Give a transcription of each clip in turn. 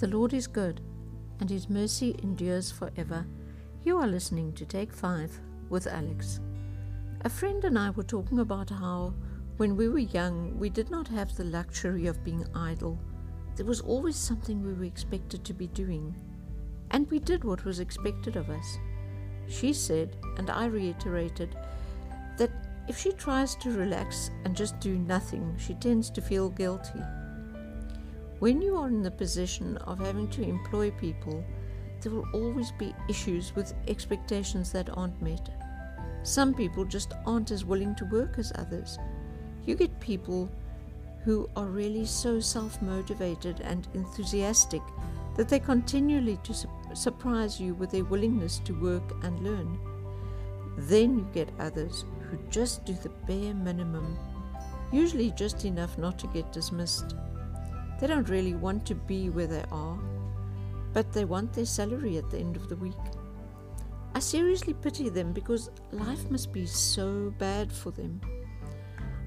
The Lord is good, and his mercy endures forever. You are listening to Take 5 with Alex. A friend and I were talking about how, when we were young, we did not have the luxury of being idle. There was always something we were expected to be doing, and we did what was expected of us. She said, and I reiterated, that if she tries to relax and just do nothing, she tends to feel guilty. When you are in the position of having to employ people, there will always be issues with expectations that aren't met. Some people just aren't as willing to work as others. You get people who are really so self motivated and enthusiastic that they continually to su- surprise you with their willingness to work and learn. Then you get others who just do the bare minimum, usually just enough not to get dismissed. They don't really want to be where they are, but they want their salary at the end of the week. I seriously pity them because life must be so bad for them.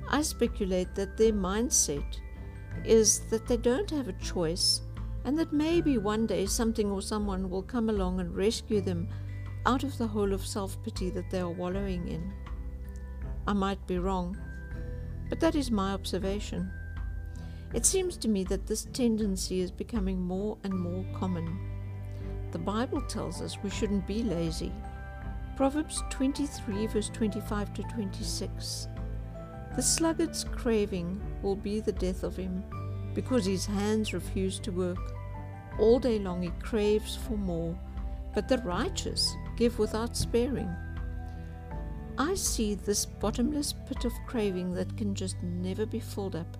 I speculate that their mindset is that they don't have a choice and that maybe one day something or someone will come along and rescue them out of the hole of self pity that they are wallowing in. I might be wrong, but that is my observation. It seems to me that this tendency is becoming more and more common. The Bible tells us we shouldn't be lazy. Proverbs 23, verse 25 to 26. The sluggard's craving will be the death of him, because his hands refuse to work. All day long he craves for more, but the righteous give without sparing. I see this bottomless pit of craving that can just never be filled up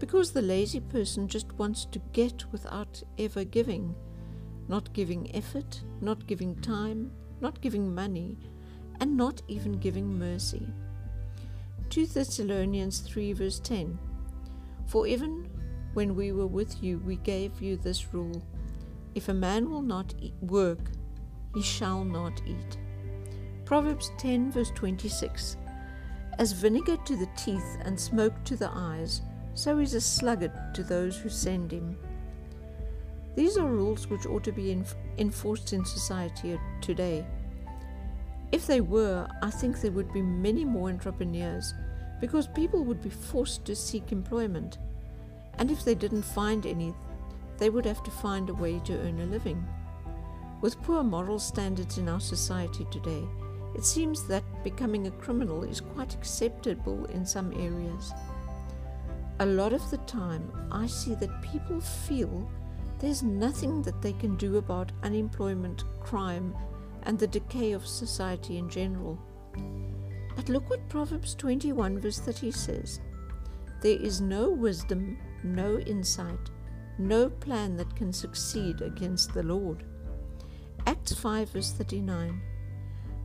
because the lazy person just wants to get without ever giving. Not giving effort, not giving time, not giving money, and not even giving mercy. 2 Thessalonians 3 verse 10 For even when we were with you, we gave you this rule If a man will not eat, work, he shall not eat. Proverbs 10 verse 26 As vinegar to the teeth and smoke to the eyes, so is a sluggard to those who send him. These are rules which ought to be enforced in society today. If they were, I think there would be many more entrepreneurs because people would be forced to seek employment. And if they didn't find any, they would have to find a way to earn a living. With poor moral standards in our society today, it seems that becoming a criminal is quite acceptable in some areas. A lot of the time, I see that people feel there's nothing that they can do about unemployment, crime, and the decay of society in general. But look what Proverbs 21, verse 30 says There is no wisdom, no insight, no plan that can succeed against the Lord. Acts 5, verse 39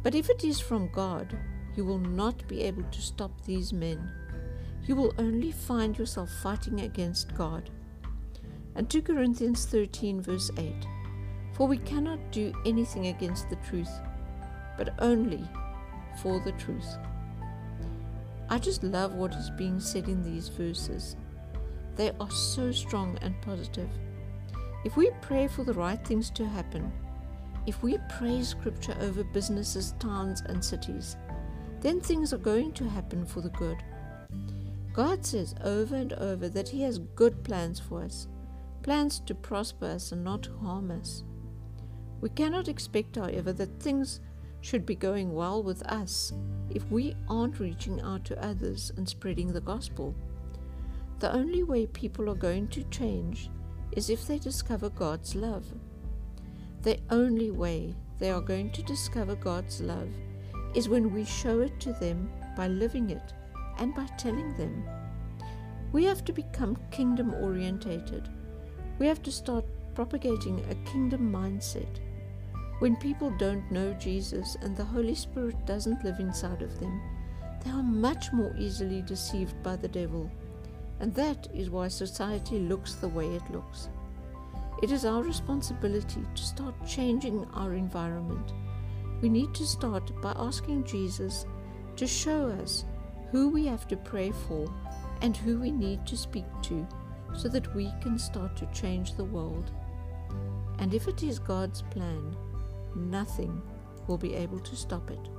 But if it is from God, you will not be able to stop these men you will only find yourself fighting against God. And 2 Corinthians 13, verse 8 For we cannot do anything against the truth, but only for the truth. I just love what is being said in these verses. They are so strong and positive. If we pray for the right things to happen, if we pray scripture over businesses, towns, and cities, then things are going to happen for the good. God says over and over that He has good plans for us, plans to prosper us and not harm us. We cannot expect, however, that things should be going well with us if we aren't reaching out to others and spreading the gospel. The only way people are going to change is if they discover God's love. The only way they are going to discover God's love is when we show it to them by living it and by telling them. We have to become kingdom orientated. We have to start propagating a kingdom mindset. When people don't know Jesus and the Holy Spirit doesn't live inside of them, they are much more easily deceived by the devil. And that is why society looks the way it looks. It is our responsibility to start changing our environment. We need to start by asking Jesus to show us who we have to pray for, and who we need to speak to so that we can start to change the world. And if it is God's plan, nothing will be able to stop it.